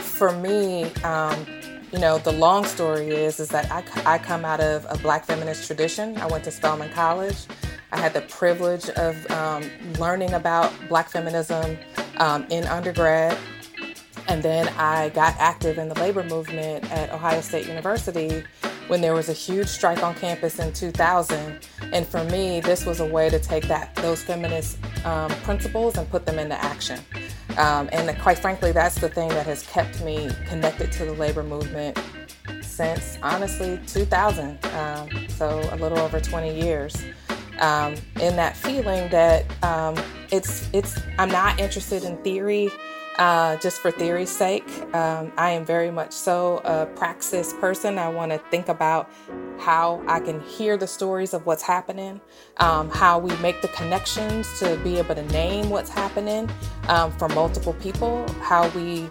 For me, um, you know, the long story is is that I, I come out of a black feminist tradition. I went to Spelman College. I had the privilege of um, learning about black feminism um, in undergrad. And then I got active in the labor movement at Ohio State University when there was a huge strike on campus in 2000. And for me, this was a way to take that those feminist um, principles and put them into action. Um, and quite frankly, that's the thing that has kept me connected to the labor movement since honestly 2000. Um, so a little over 20 years. Um, in that feeling that um, it's it's I'm not interested in theory uh, just for theory's sake. Um, I am very much so a praxis person. I want to think about how I can hear the stories of what's happening, um, how we make the connections to be able to name what's happening um, for multiple people, how we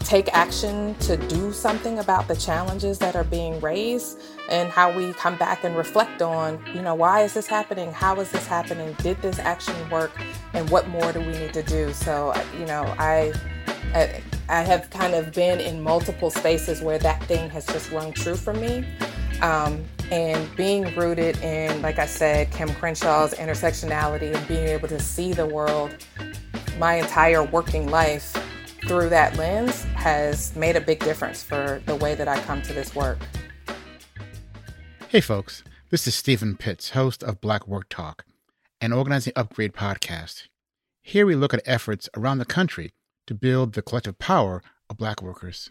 take action to do something about the challenges that are being raised and how we come back and reflect on, you know, why is this happening? How is this happening? Did this action work? And what more do we need to do? So, you know, I, I, I have kind of been in multiple spaces where that thing has just rung true for me. Um, and being rooted in, like I said, Kim Crenshaw's intersectionality and being able to see the world my entire working life through that lens has made a big difference for the way that I come to this work. Hey, folks, this is Steven Pitts, host of Black Work Talk, an organizing upgrade podcast. Here we look at efforts around the country to build the collective power of Black workers.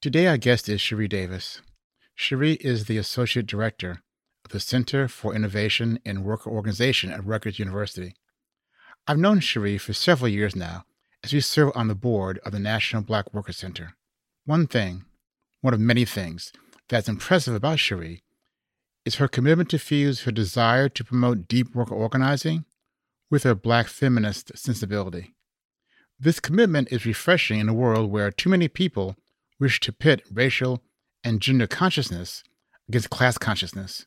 Today, our guest is Sheri Davis. Sheri is the Associate Director of the Center for Innovation in Worker Organization at Rutgers University. I've known Sheri for several years now as we serve on the board of the National Black Worker Center. One thing, one of many things, that's impressive about Sheri is her commitment to fuse her desire to promote deep worker organizing with her black feminist sensibility. This commitment is refreshing in a world where too many people wish to pit racial and gender consciousness against class consciousness.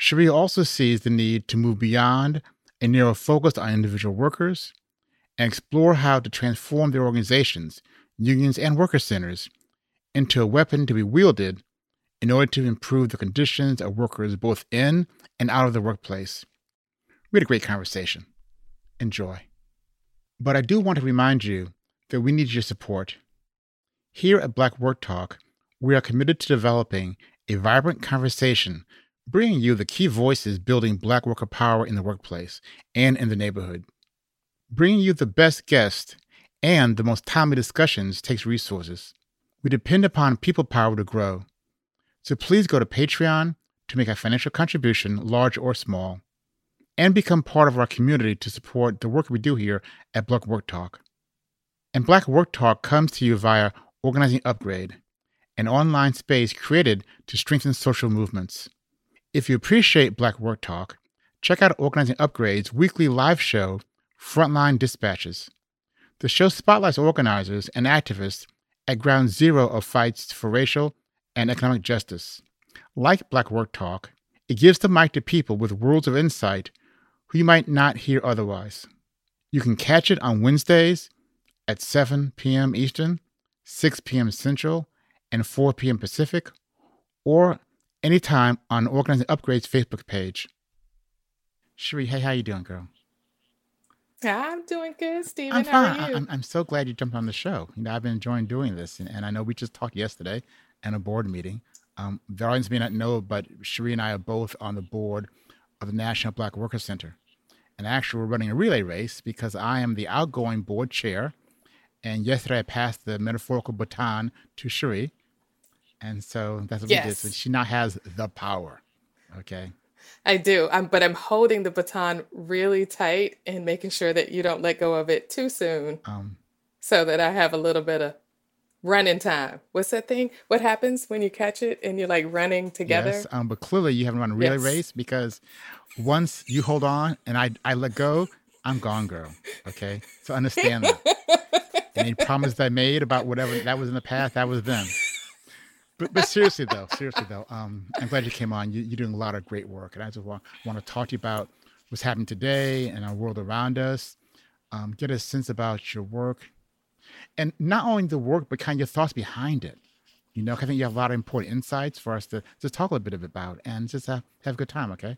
Sheri also sees the need to move beyond a narrow focus on individual workers and explore how to transform their organizations, unions, and worker centers into a weapon to be wielded in order to improve the conditions of workers both in and out of the workplace. We had a great conversation. Enjoy. But I do want to remind you that we need your support. Here at Black Work Talk, we are committed to developing a vibrant conversation, bringing you the key voices building Black worker power in the workplace and in the neighborhood. Bringing you the best guests and the most timely discussions takes resources. We depend upon people power to grow. So please go to Patreon to make a financial contribution, large or small, and become part of our community to support the work we do here at Black Work Talk. And Black Work Talk comes to you via Organizing Upgrade, an online space created to strengthen social movements. If you appreciate Black Work Talk, check out Organizing Upgrade's weekly live show Frontline Dispatches. The show spotlights organizers and activists at ground zero of fights for racial and economic justice. Like Black Work Talk, it gives the mic to people with worlds of insight who you might not hear otherwise. You can catch it on Wednesdays at 7 p.m. Eastern, 6 p.m. Central, and 4 p.m. Pacific, or anytime on Organizing Upgrade's Facebook page. Sheri, hey, how you doing, girl? I'm doing good, Steven. I'm fine. How are you? I'm, I'm so glad you jumped on the show. You know, I've been enjoying doing this, and, and I know we just talked yesterday at a board meeting. Um, the audience may not know, but Sheri and I are both on the board of the National Black Workers Center. And actually, we're running a relay race because I am the outgoing board chair. And yesterday, I passed the metaphorical baton to Sheri. And so that's what yes. we did. So she now has the power. Okay. I do. Um, but I'm holding the baton really tight and making sure that you don't let go of it too soon. Um, so that I have a little bit of running time. What's that thing? What happens when you catch it and you're like running together? Yes, um, but clearly you haven't run a relay yes. race because once you hold on and I, I let go, I'm gone, girl. Okay, so understand that. Any promise I made about whatever that was in the past, that was them. But, but seriously though, seriously though, um, I'm glad you came on. You, are doing a lot of great work, and I just want, want to talk to you about what's happening today and our world around us. Um, get a sense about your work, and not only the work, but kind of your thoughts behind it. You know, I think you have a lot of important insights for us to just talk a little bit about and just have, have a good time. Okay.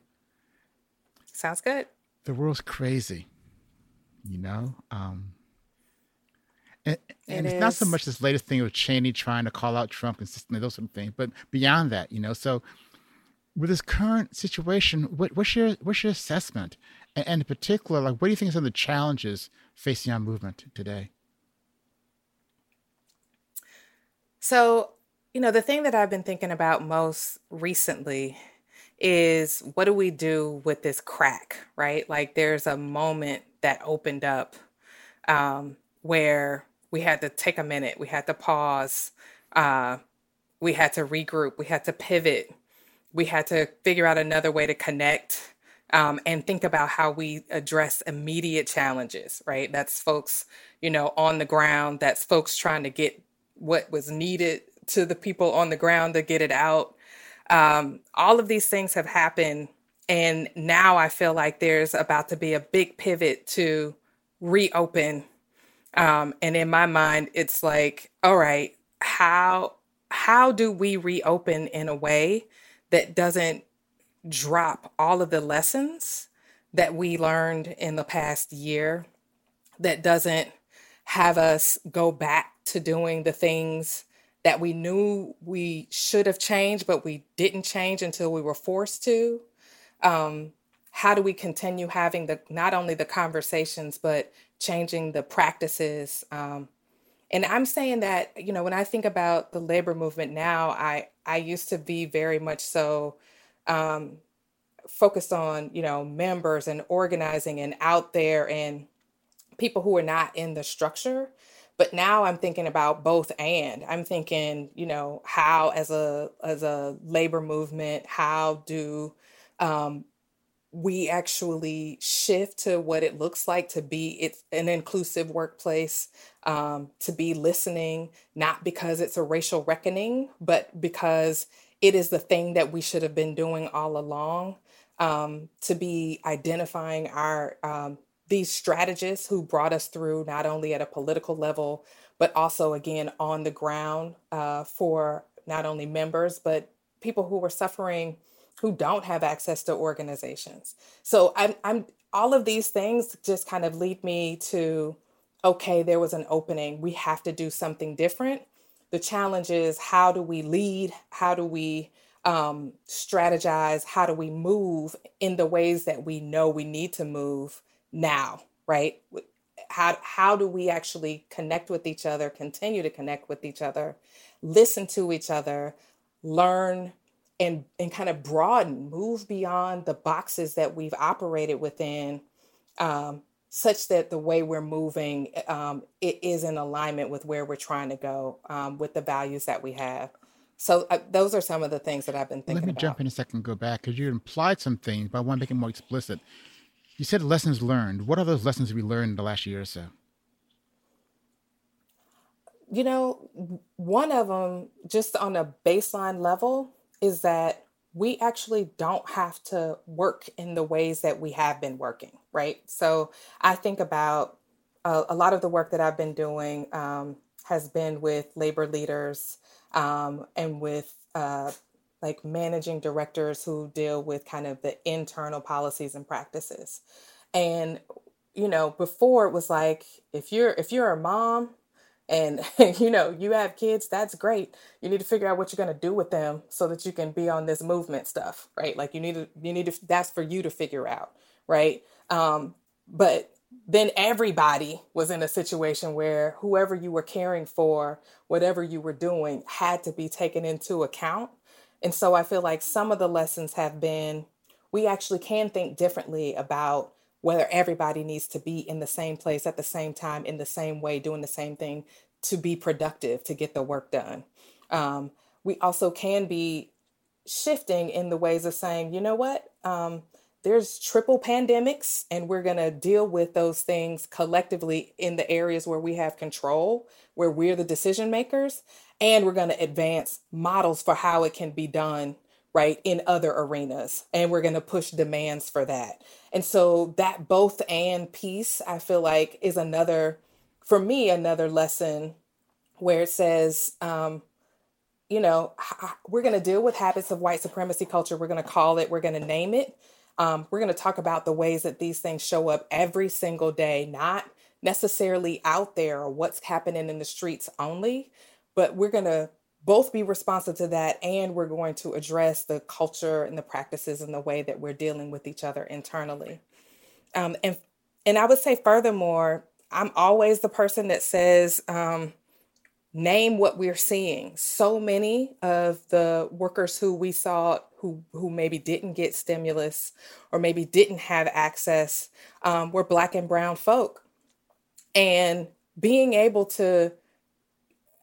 Sounds good. The world's crazy. You know, um, and, and it it's not so much this latest thing of Cheney trying to call out Trump consistently, those sort of things, but beyond that, you know. So, with this current situation, what, what's your what's your assessment, and, and, in particular, like what do you think are some of the challenges facing our movement today? So, you know, the thing that I've been thinking about most recently is what do we do with this crack, right? Like, there's a moment that opened up um, where we had to take a minute, we had to pause, uh, we had to regroup, we had to pivot, we had to figure out another way to connect. Um, and think about how we address immediate challenges, right? That's folks, you know, on the ground. That's folks trying to get what was needed to the people on the ground to get it out. Um, all of these things have happened. And now I feel like there's about to be a big pivot to reopen um, and in my mind, it's like, all right, how how do we reopen in a way that doesn't drop all of the lessons that we learned in the past year, that doesn't have us go back to doing the things that we knew we should have changed, but we didn't change until we were forced to? Um, how do we continue having the not only the conversations but changing the practices. Um, and I'm saying that, you know, when I think about the labor movement now, I, I used to be very much so um, focused on, you know, members and organizing and out there and people who are not in the structure. But now I'm thinking about both and I'm thinking, you know, how as a as a labor movement, how do um, we actually shift to what it looks like to be it's an inclusive workplace um, to be listening not because it's a racial reckoning but because it is the thing that we should have been doing all along um, to be identifying our um, these strategists who brought us through not only at a political level but also again on the ground uh, for not only members but people who were suffering who don't have access to organizations. So I'm, I'm all of these things just kind of lead me to okay, there was an opening. We have to do something different. The challenge is how do we lead? How do we um, strategize? How do we move in the ways that we know we need to move now, right? How, how do we actually connect with each other, continue to connect with each other, listen to each other, learn and and kind of broaden, move beyond the boxes that we've operated within, um, such that the way we're moving um, it is in alignment with where we're trying to go um, with the values that we have. So uh, those are some of the things that I've been thinking. Let me about. jump in a second, and go back because you implied some things, but I want to make it more explicit. You said lessons learned. What are those lessons we learned in the last year or so? You know, one of them, just on a baseline level, is that we actually don't have to work in the ways that we have been working, right? So I think about uh, a lot of the work that I've been doing um, has been with labor leaders um, and with uh, like managing directors who deal with kind of the internal policies and practices. And you know, before it was like if you're if you're a mom and you know you have kids that's great. You need to figure out what you're going to do with them so that you can be on this movement stuff right? Like you need to you need to that's for you to figure out right? Um but then everybody was in a situation where whoever you were caring for whatever you were doing had to be taken into account. And so i feel like some of the lessons have been we actually can think differently about whether everybody needs to be in the same place at the same time in the same way doing the same thing to be productive to get the work done. Um, we also can be shifting in the ways of saying you know what? Um, there's triple pandemics and we're going to deal with those things collectively in the areas where we have control where we're the decision makers and we're going to advance models for how it can be done right in other arenas and we're going to push demands for that. And so that both and piece i feel like is another for me another lesson where it says um, you know we're going to deal with habits of white supremacy culture. We're going to call it we're going to name it. Um, we're going to talk about the ways that these things show up every single day not necessarily out there or what's happening in the streets only but we're going to both be responsive to that and we're going to address the culture and the practices and the way that we're dealing with each other internally. Um, and and i would say furthermore i'm always the person that says um, name what we're seeing. So many of the workers who we saw who who maybe didn't get stimulus or maybe didn't have access um, were black and brown folk. And being able to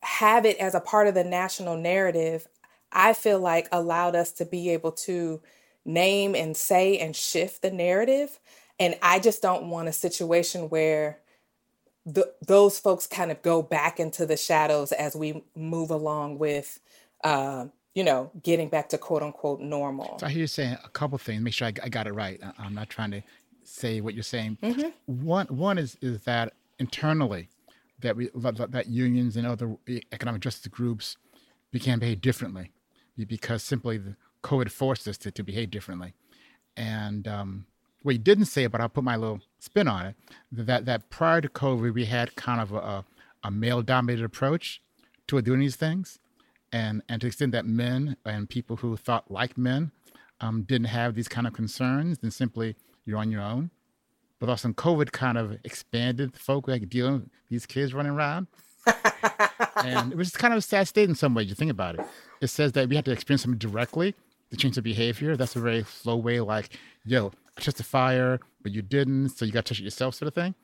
have it as a part of the national narrative, I feel like allowed us to be able to name and say and shift the narrative. And I just don't want a situation where the, those folks kind of go back into the shadows as we move along with, uh, you know, getting back to quote unquote normal. So I hear you saying a couple things. Make sure I, I got it right. I, am not trying to say what you're saying. Mm-hmm. One one is is that internally, that we that unions and other economic justice groups began to behave differently because simply the COVID forced us to, to behave differently. And um, what you didn't say, but I'll put my little spin on it, that that prior to COVID, we had kind of a, a male-dominated approach to doing these things, and and to the extent that men and people who thought like men um, didn't have these kind of concerns, then simply you're on your own but also COVID kind of expanded the folk like dealing with these kids running around. and it was kind of a sad state in some ways. You think about it. It says that we have to experience something directly to change the behavior. That's a very slow way, like, yo, touch the fire, but you didn't, so you got to touch it yourself, sort of thing.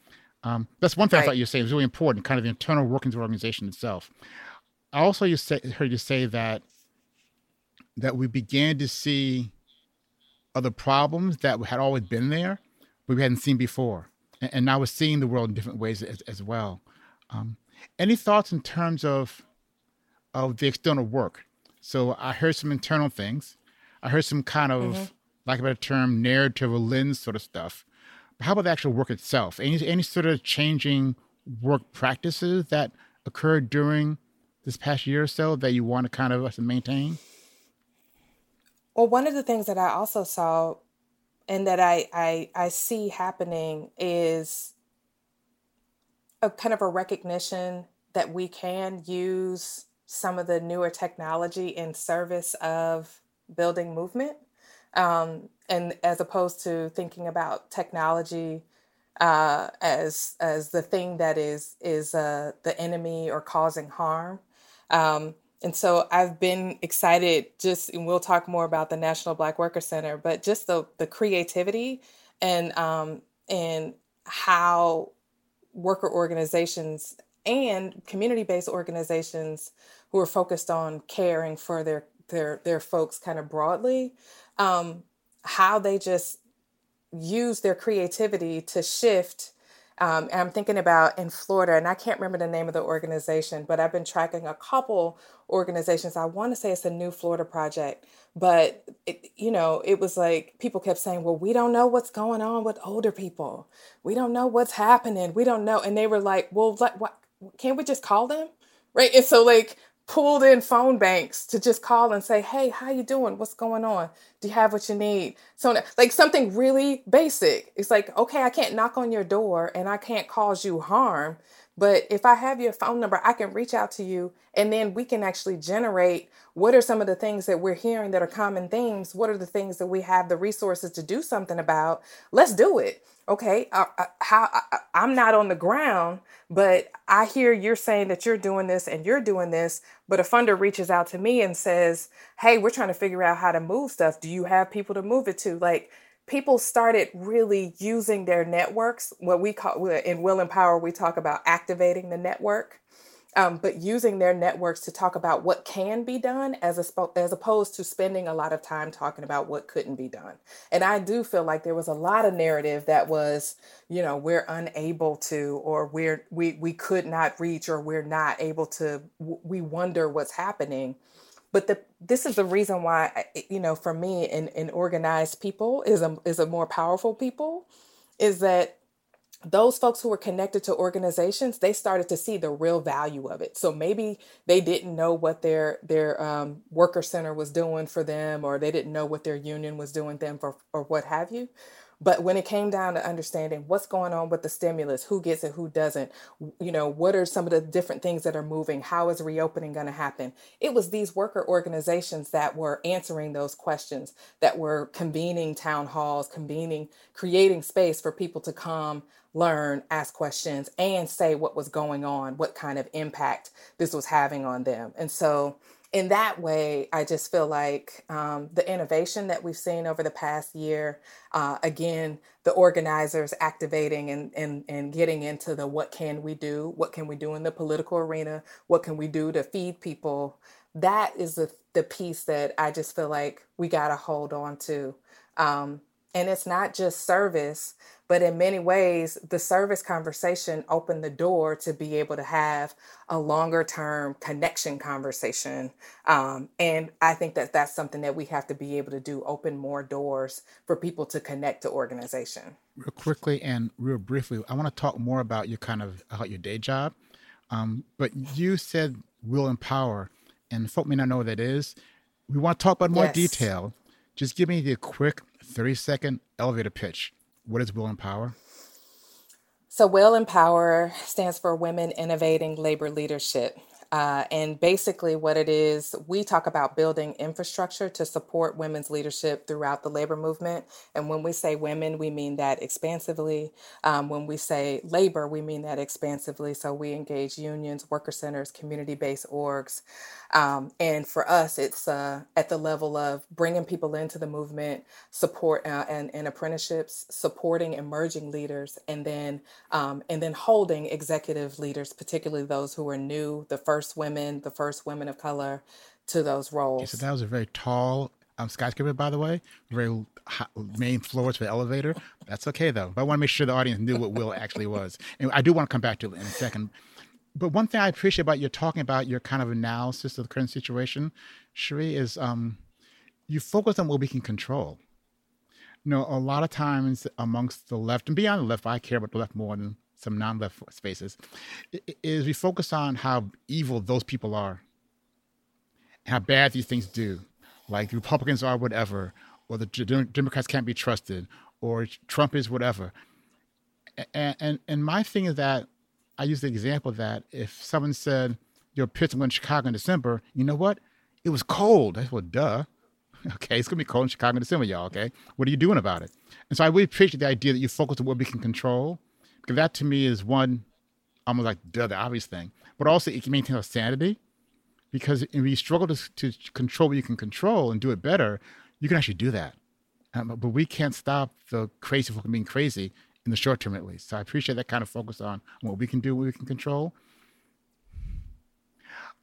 Um, that's one thing right. I thought you were saying was really important, kind of the internal workings of the organization itself. I also you say, heard you say that that we began to see other problems that had always been there, we hadn't seen before. And, and now we're seeing the world in different ways as, as well. Um, any thoughts in terms of of the external work? So I heard some internal things. I heard some kind of, mm-hmm. like a better term, narrative or lens sort of stuff. But how about the actual work itself? Any any sort of changing work practices that occurred during this past year or so that you want to kind of maintain? Well, one of the things that I also saw and that I, I I see happening is a kind of a recognition that we can use some of the newer technology in service of building movement, um, and as opposed to thinking about technology uh, as as the thing that is is uh, the enemy or causing harm. Um, and so I've been excited just, and we'll talk more about the National Black Worker Center, but just the, the creativity and, um, and how worker organizations and community-based organizations who are focused on caring for their, their, their folks kind of broadly, um, how they just use their creativity to shift um, and I'm thinking about in Florida, and I can't remember the name of the organization, but I've been tracking a couple organizations. I want to say it's a New Florida Project, but it, you know, it was like people kept saying, "Well, we don't know what's going on with older people. We don't know what's happening. We don't know." And they were like, "Well, what? Can't we just call them?" Right? And so, like, pulled in phone banks to just call and say, "Hey, how you doing? What's going on? Do you have what you need?" So like something really basic. It's like, "Okay, I can't knock on your door and I can't cause you harm, but if I have your phone number, I can reach out to you and then we can actually generate what are some of the things that we're hearing that are common themes? What are the things that we have the resources to do something about? Let's do it. Okay, uh, uh, how I, I'm not on the ground, but I hear you're saying that you're doing this and you're doing this. But a funder reaches out to me and says, "Hey, we're trying to figure out how to move stuff. Do you have people to move it to?" Like people started really using their networks. What we call in Will Empower, we talk about activating the network. Um, but using their networks to talk about what can be done as, a, as opposed to spending a lot of time talking about what couldn't be done. And I do feel like there was a lot of narrative that was, you know, we're unable to, or we're, we, we could not reach, or we're not able to, we wonder what's happening. But the, this is the reason why, you know, for me, an, an organized people is a, is a more powerful people, is that those folks who were connected to organizations they started to see the real value of it. So maybe they didn't know what their their um, worker center was doing for them or they didn't know what their union was doing them for or what have you. But when it came down to understanding what's going on with the stimulus, who gets it, who doesn't, you know, what are some of the different things that are moving, how is reopening going to happen? It was these worker organizations that were answering those questions, that were convening town halls, convening, creating space for people to come, learn, ask questions, and say what was going on, what kind of impact this was having on them. And so in that way, I just feel like um, the innovation that we've seen over the past year, uh, again, the organizers activating and, and, and getting into the what can we do? What can we do in the political arena? What can we do to feed people? That is the, the piece that I just feel like we got to hold on to. Um, and it's not just service, but in many ways, the service conversation opened the door to be able to have a longer term connection conversation. Um, and I think that that's something that we have to be able to do open more doors for people to connect to organization. Real quickly and real briefly, I want to talk more about your kind of about your day job. Um, but you said will empower, and folk may not know what that is. We want to talk about more yes. detail. Just give me the quick 30 second elevator pitch what is Will Empower? So, Will Empower stands for Women Innovating Labor Leadership. Uh, and basically, what it is, we talk about building infrastructure to support women's leadership throughout the labor movement. And when we say women, we mean that expansively. Um, when we say labor, we mean that expansively. So we engage unions, worker centers, community based orgs. Um, and for us, it's uh, at the level of bringing people into the movement, support uh, and, and apprenticeships, supporting emerging leaders, and then um, and then holding executive leaders, particularly those who are new, the first women, the first women of color, to those roles. So that was a very tall um, skyscraper, by the way. Very high, main floors for the elevator. That's okay though. But I want to make sure the audience knew what Will actually was. And I do want to come back to it in a second but one thing I appreciate about you talking about your kind of analysis of the current situation, Sheri, is um, you focus on what we can control. You know, a lot of times amongst the left and beyond the left, I care about the left more than some non-left spaces, is we focus on how evil those people are, how bad these things do, like the Republicans are whatever, or the Democrats can't be trusted, or Trump is whatever. And and, and my thing is that I use the example that if someone said, your pitch going to Chicago in December, you know what? It was cold. That's well, duh. Okay, it's gonna be cold in Chicago in December, y'all. Okay, what are you doing about it? And so I really appreciate the idea that you focus on what we can control, because that to me is one, almost like the obvious thing. But also, it can maintain our sanity, because if you struggle to, to control what you can control and do it better, you can actually do that. Um, but we can't stop the crazy from being crazy in the short term at least. So I appreciate that kind of focus on what we can do, what we can control.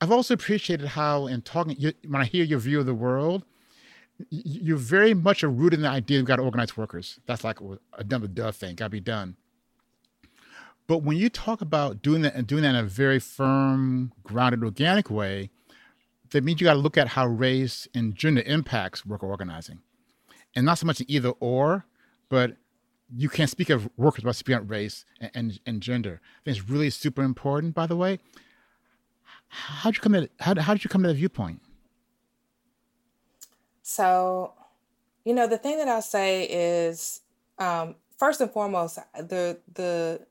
I've also appreciated how, in talking, when I hear your view of the world, you're very much rooted in the idea we've got to organize workers. That's like a dumb duh thing, got to be done. But when you talk about doing that and doing that in a very firm, grounded, organic way, that means you got to look at how race and gender impacts worker organizing, and not so much an either or, but you can't speak of workers without speaking about race and, and, and, gender. I think it's really super important, by the way. How did you come to how, how did you come to that viewpoint? So, you know, the thing that I'll say is um, first and foremost, the the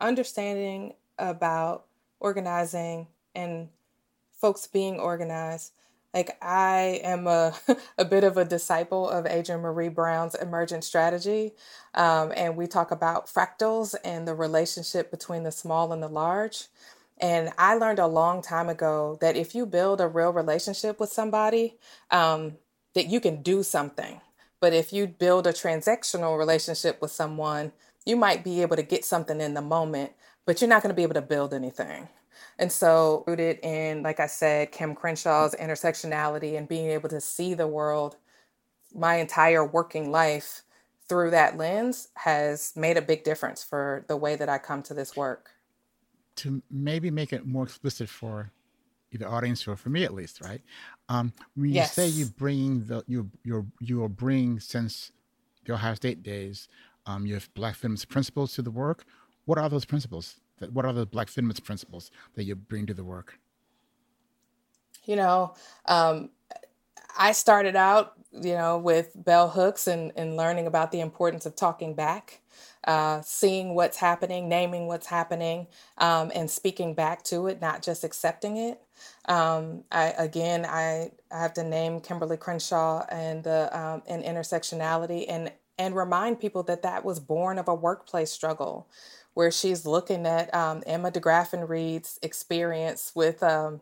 understanding about organizing and folks being organized like I am a, a bit of a disciple of Adrienne Maree Brown's emergent strategy. Um, and we talk about fractals and the relationship between the small and the large. And I learned a long time ago that if you build a real relationship with somebody, um, that you can do something. But if you build a transactional relationship with someone, you might be able to get something in the moment, but you're not going to be able to build anything. And so, rooted in, like I said, Kim Crenshaw's intersectionality and being able to see the world my entire working life through that lens has made a big difference for the way that I come to this work. To maybe make it more explicit for the audience or for me at least, right? Um, when you yes. say you bring the you you you bring since the Ohio State days, um, you have Black feminist principles to the work. What are those principles? That what are the Black feminist principles that you bring to the work? You know, um, I started out, you know, with bell hooks and, and learning about the importance of talking back uh, seeing what's happening, naming what's happening, um, and speaking back to it, not just accepting it. Um, I again, I, I have to name Kimberly Crenshaw and the um, and intersectionality, and and remind people that that was born of a workplace struggle, where she's looking at um, Emma DeGraffenreid's Reed's experience with um,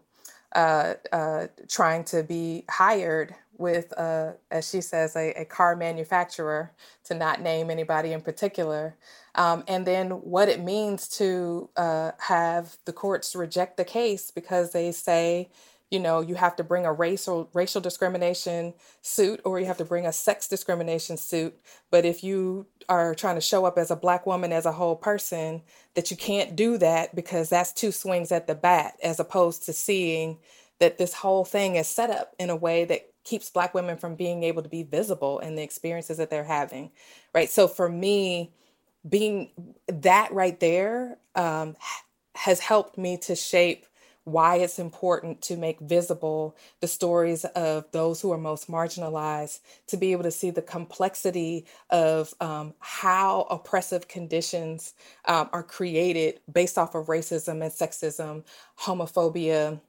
uh, uh, trying to be hired with, uh, as she says, a, a, car manufacturer, to not name anybody in particular, um, and then what it means to uh, have the courts reject the case because they say, you know, you have to bring a racial racial discrimination suit or you have to bring a sex discrimination suit. But if you are trying to show up as a black woman as a whole person, that you can't do that because that's two swings at the bat, as opposed to seeing that this whole thing is set up in a way that keeps black women from being able to be visible in the experiences that they're having right so for me being that right there um, has helped me to shape why it's important to make visible the stories of those who are most marginalized, to be able to see the complexity of um, how oppressive conditions um, are created based off of racism and sexism, homophobia,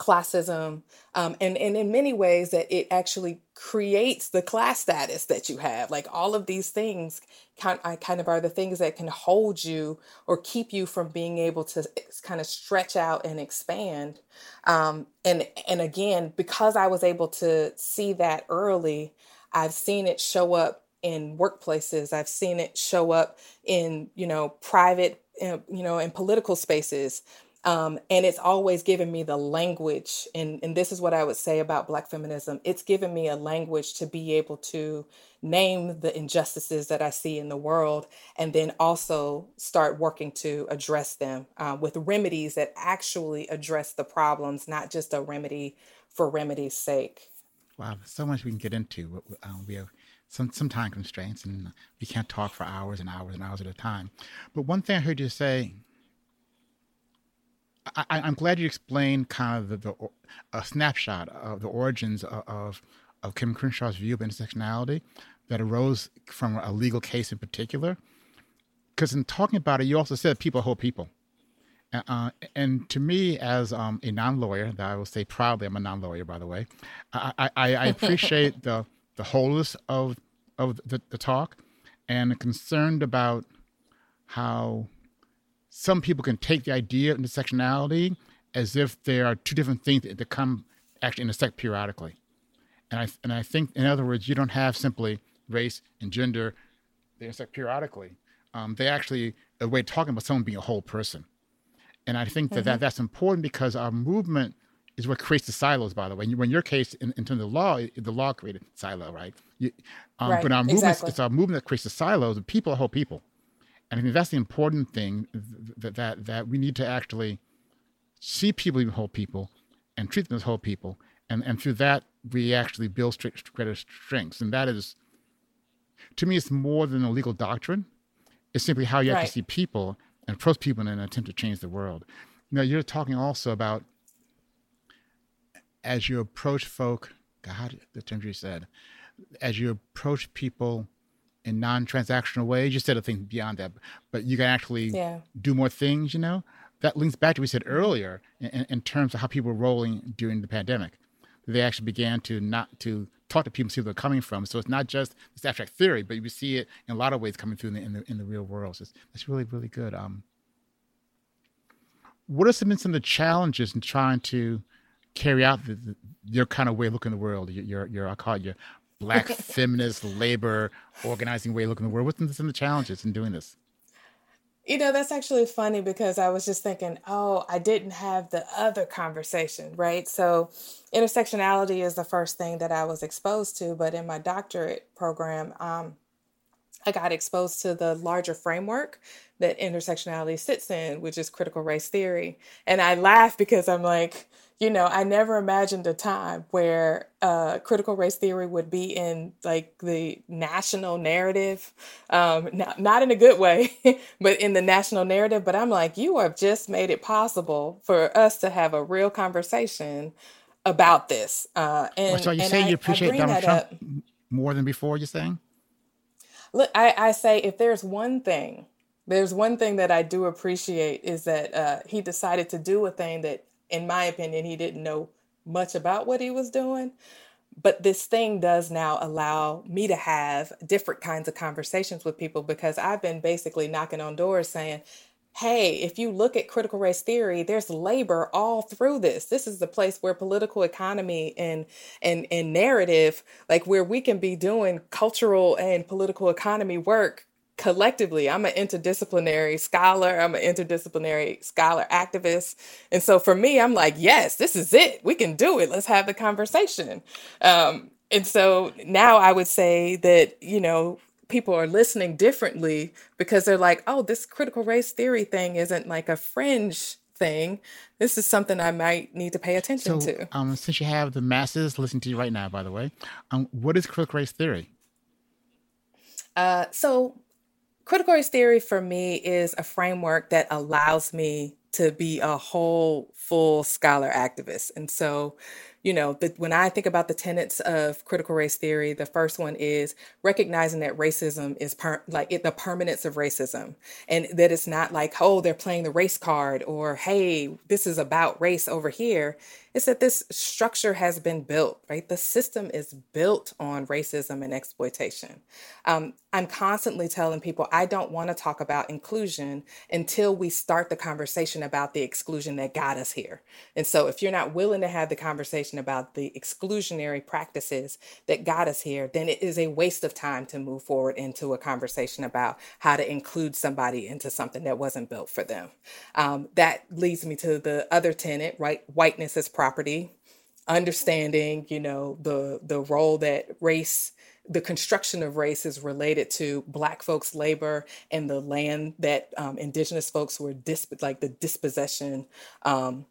classism, um, and, and in many ways that it actually creates the class status that you have. Like all of these things kind, kind of are the things that can hold you or keep you from being able to kind of stretch out and expand. Um, and and again, because I was able to see that early, I've seen it show up in workplaces. I've seen it show up in you know private, uh, you know, in political spaces. Um, and it's always given me the language and, and this is what i would say about black feminism it's given me a language to be able to name the injustices that i see in the world and then also start working to address them uh, with remedies that actually address the problems not just a remedy for remedy's sake. Wow so much we can get into um, we have some, some time constraints and we can't talk for hours and hours and hours at a time. But one thing i heard you say I, am glad you explained kind of the, the a snapshot of the origins of, of, of Kim Crenshaw's view of intersectionality that arose from a legal case in particular. Because in talking about it, you also said people hold people. Uh, and to me, as um, a non-lawyer, that I will say proudly, I'm a non-lawyer, by the way. I, I, I appreciate the the wholeness of of the, the talk, and concerned about how some people can take the idea of intersectionality as if there are two different things that come actually intersect periodically. And I, and I think, in other words, you don't have simply race and gender, they intersect periodically. Um, they actually, a way of talking about someone being a whole person. And I think that, mm-hmm. that that's important because our movement is what creates the silos, by the way. When your case, in, in terms of the law, the law created silo, right? You, um, right. But our movement, exactly. it's our movement that creates the silos, and people are whole people. And I think that's the important thing that, that, that we need to actually see people as whole people and treat them as whole people. And, and through that, we actually build greater strengths. And that is, to me, it's more than a legal doctrine. It's simply how you right. actually see people and approach people in an attempt to change the world. Now, you're talking also about as you approach folk, God, the term you said, as you approach people in non-transactional ways. You said a thing beyond that, but you can actually yeah. do more things. You know, that links back to what we said earlier in, in, terms of how people were rolling during the pandemic. They actually began to not to talk to people, and see where they're coming from. So it's not just this abstract theory, but you see it in a lot of ways coming through in the in the, in the real world. So it's, it's really really good. Um, what are some, some of the challenges in trying to carry out the, the, your kind of way of looking at the world? Your, your, your I call it your black feminist labor organizing way of looking at the world? What's some of the challenges in doing this? You know, that's actually funny because I was just thinking, oh, I didn't have the other conversation, right? So, intersectionality is the first thing that I was exposed to, but in my doctorate program, um, I got exposed to the larger framework that intersectionality sits in, which is critical race theory. And I laugh because I'm like, you know, I never imagined a time where uh, critical race theory would be in like the national narrative, um, not, not in a good way, but in the national narrative. But I'm like, you have just made it possible for us to have a real conversation about this. Uh, and so you say I, you appreciate Donald Trump up. more than before? You're saying? Look, I, I say if there's one thing, there's one thing that I do appreciate is that uh, he decided to do a thing that in my opinion, he didn't know much about what he was doing. But this thing does now allow me to have different kinds of conversations with people because I've been basically knocking on doors saying, hey, if you look at critical race theory, there's labor all through this. This is the place where political economy and and and narrative, like where we can be doing cultural and political economy work collectively i'm an interdisciplinary scholar i'm an interdisciplinary scholar activist. And so for me i'm like yes this is it. We can do it. Let's have the conversation. Um, and so now i would say that you know people are listening differently because they're like oh this critical race theory thing isn't like a fringe thing. This is something i might need to pay attention so, to. um, since you have the masses listening to you right now by the way um, what is critical race theory? Uh, so critical race theory for me is a framework that allows me to be a whole full scholar activist and so you know, the, when I think about the tenets of critical race theory, the first one is recognizing that racism is per, like it, the permanence of racism, and that it's not like, oh, they're playing the race card, or hey, this is about race over here. It's that this structure has been built, right? The system is built on racism and exploitation. Um, I'm constantly telling people I don't want to talk about inclusion until we start the conversation about the exclusion that got us here. And so, if you're not willing to have the conversation, about the exclusionary practices that got us here, then it is a waste of time to move forward into a conversation about how to include somebody into something that wasn't built for them. Um, that leads me to the other tenet, right? Whiteness as property, understanding, you know, the the role that race the construction of race is related to black folks labor and the land that um, indigenous folks were disp- like the dispossession um,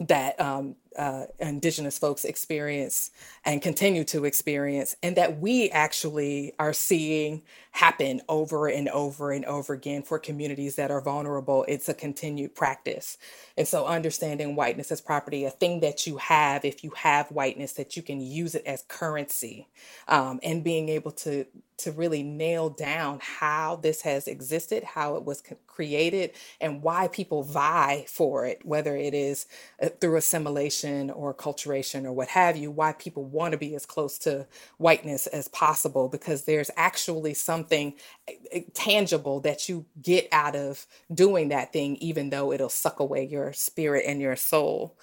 that um, uh, indigenous folks experience and continue to experience, and that we actually are seeing happen over and over and over again for communities that are vulnerable. It's a continued practice. And so, understanding whiteness as property, a thing that you have, if you have whiteness, that you can use it as currency, um, and being able to to really nail down how this has existed, how it was created, and why people vie for it, whether it is uh, through assimilation or acculturation or what have you, why people want to be as close to whiteness as possible because there's actually something eh, eh, tangible that you get out of doing that thing, even though it'll suck away your spirit and your soul.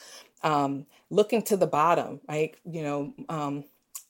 Um, looking to the bottom, right? You know, um,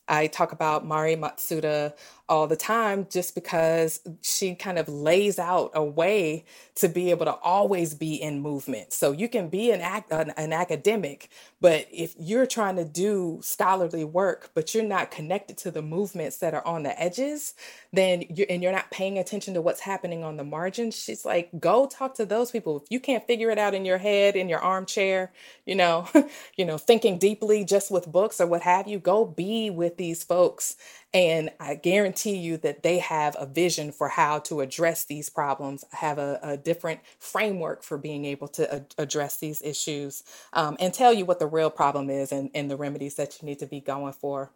I talk about Mari Matsuda all the time just because she kind of lays out a way to be able to always be in movement. So you can be an act an, an, academic, but if you're trying to do scholarly work, but you're not connected to the movements that are on the edges, then you and you're not paying attention to what's happening on the margins. She's like, go talk to those people. If you can't figure it out in your head, in your armchair, you know, you know, thinking deeply just with books or what have you, go be with these folks and I guarantee you that they have a vision for how to address these problems, have a, a different framework for being able to a- address these issues, um, and tell you what the real problem is and, and the remedies that you need to be going for.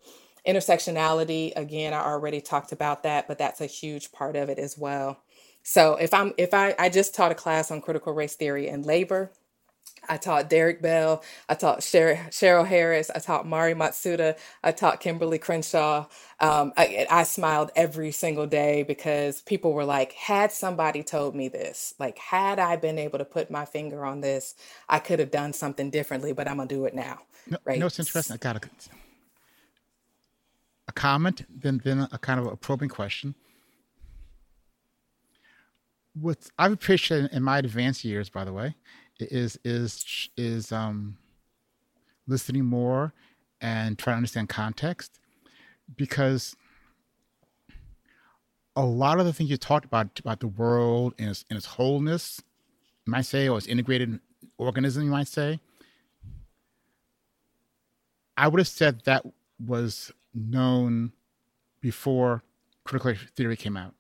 Intersectionality, again, I already talked about that, but that's a huge part of it as well. So if I'm if I I just taught a class on critical race theory and labor, I taught Derrick Bell. I taught Cheryl Harris. I taught Mari Matsuda. I taught Kimberly Crenshaw. Um, I, I, smiled every single day because people were like, had somebody told me this, like, had I been able to put my finger on this, I could have done something differently, but I'm going to do it now. No, right. No, it's interesting. I got a, a comment, then, then a kind of a probing question. what I've appreciated in my advanced years, by the way, is is is um, listening more and trying to understand context, because a lot of the things you talked about about the world in its, its wholeness, you might say, or its integrated organism, you might say. I would have said that was known before critical theory came out.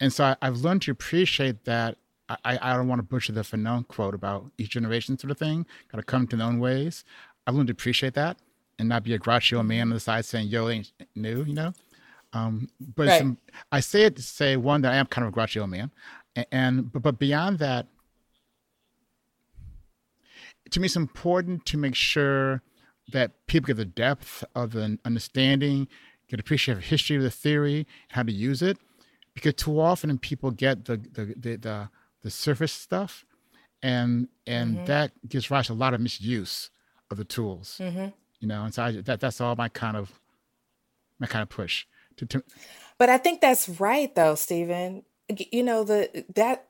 And so I, have learned to appreciate that. I, I don't want to butcher the Fanon quote about each generation sort of thing, got to come to their own ways. I've learned to appreciate that and not be a grouchy man on the side saying, yo, ain't new, you know? Um, but right. some, I say it to say, one, that I am kind of a grouchy man. And, and but, but beyond that, to me, it's important to make sure that people get the depth of the understanding, get appreciate the history of the theory, how to use it because too often people get the the the the, the surface stuff, and and mm-hmm. that gives rise to a lot of misuse of the tools. Mm-hmm. You know, and so I, that that's all my kind of my kind of push to, to. But I think that's right, though, Steven. You know the that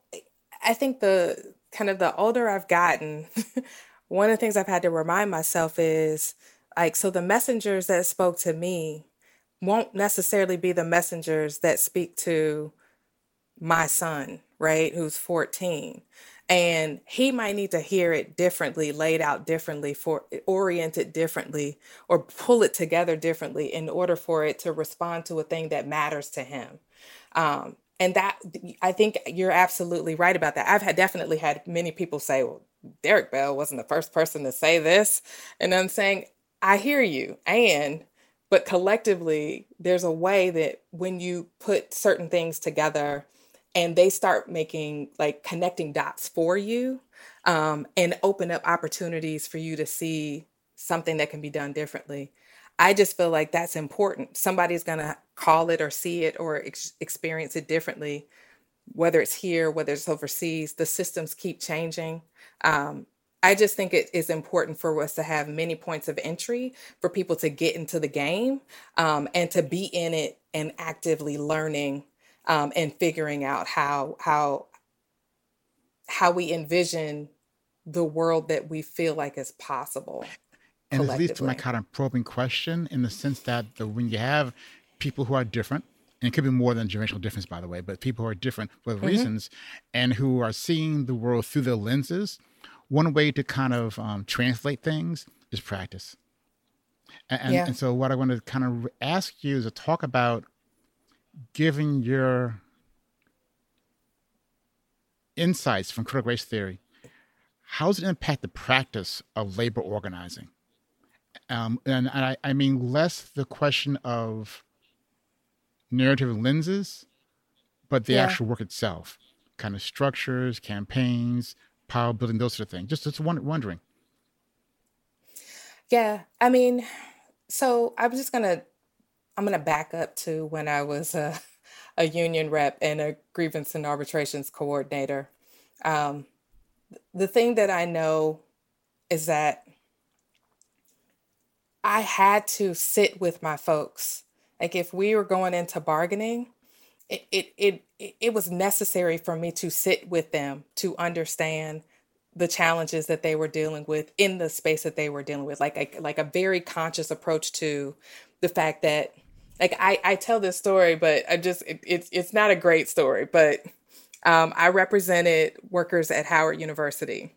I think the kind of the older I've gotten, one of the things I've had to remind myself is like so the messengers that spoke to me won't necessarily be the messengers that speak to my son, right, who's 14. And he might need to hear it differently, laid out differently, for oriented differently, or pull it together differently in order for it to respond to a thing that matters to him. Um, and that I think you're absolutely right about that. I've had definitely had many people say, "Well, Derrick Bell wasn't the first person to say this," and I'm saying, I hear you, and but collectively there's a way that when you put certain things together and they start making like connecting dots for you um, and open up opportunities for you to see something that can be done differently. I just feel like that's important. Somebody's going to call it or see it or ex- experience it differently whether it's here whether it's overseas the systems keep changing. Um, I just think it is important for us to have many points of entry for people to get into the game um, and to be in it and actively learning um, and figuring out how how how we envision the world that we feel like is possible. And it leads to my kind of probing question in the sense that the, when you have people who are different, and it could be more than generational difference, by the way, but people who are different for mm-hmm. reasons and who are seeing the world through their lenses one way to kind of um, translate things is practice. And, yeah. and, so, what I want to kind of ask you is to talk about giving your insights from critical race theory. How does it impact the practice of labor organizing? Um, and, and I, I mean less the question of narrative lenses, but the yeah. actual work itself, kind of structures, campaigns, power building, those sort of things. Just just wondering. Yeah, I mean, so I'm just gonna I'm gonna back up to when I was a, a union rep and a grievance and arbitrations coordinator. Um, the thing that I know is that I had to sit with my folks. Like if we were going into bargaining, it, it it it was necessary for me to sit with them to understand the challenges that they were dealing with in the space that they were dealing with like a, like a very conscious approach to the fact that like I, I tell this story but i just it, it's it's not a great story but um, i represented workers at howard university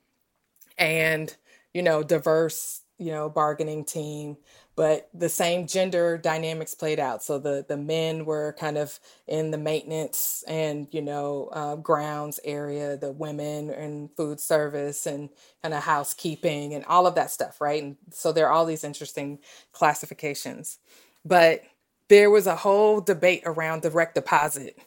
and you know diverse you know bargaining team but the same gender dynamics played out. So the the men were kind of in the maintenance and you know uh, grounds area, the women in food service and kind of housekeeping and all of that stuff, right? And so there are all these interesting classifications, but there was a whole debate around direct deposit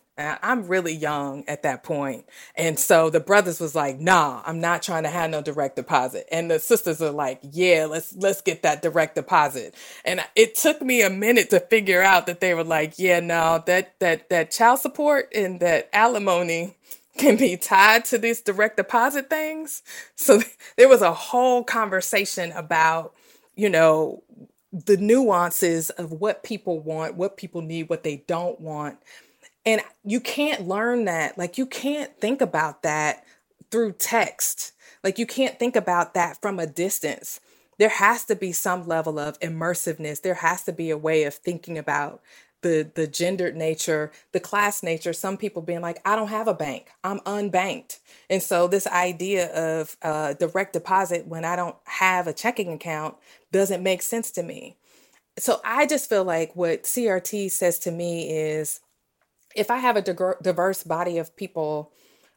I'm really young at that point. And so the brothers was like, nah, I'm not trying to have no direct deposit. And the sisters are like, yeah, let's let's get that direct deposit. And it took me a minute to figure out that they were like, yeah, no, that that that child support and that alimony can be tied to these direct deposit things. So there was a whole conversation about, you know, the nuances of what people want, what people need, what they don't want And you can't learn that. Like, you can't think about that through text. Like, you can't think about that from a distance. There has to be some level of immersiveness. There has to be a way of thinking about the the gendered nature, the class nature. Some people being like, I don't have a bank, I'm unbanked, and so this idea of uh, direct deposit when I don't have a checking account doesn't make sense to me. So I just feel like what CRT says to me is, if I have a diverse body of people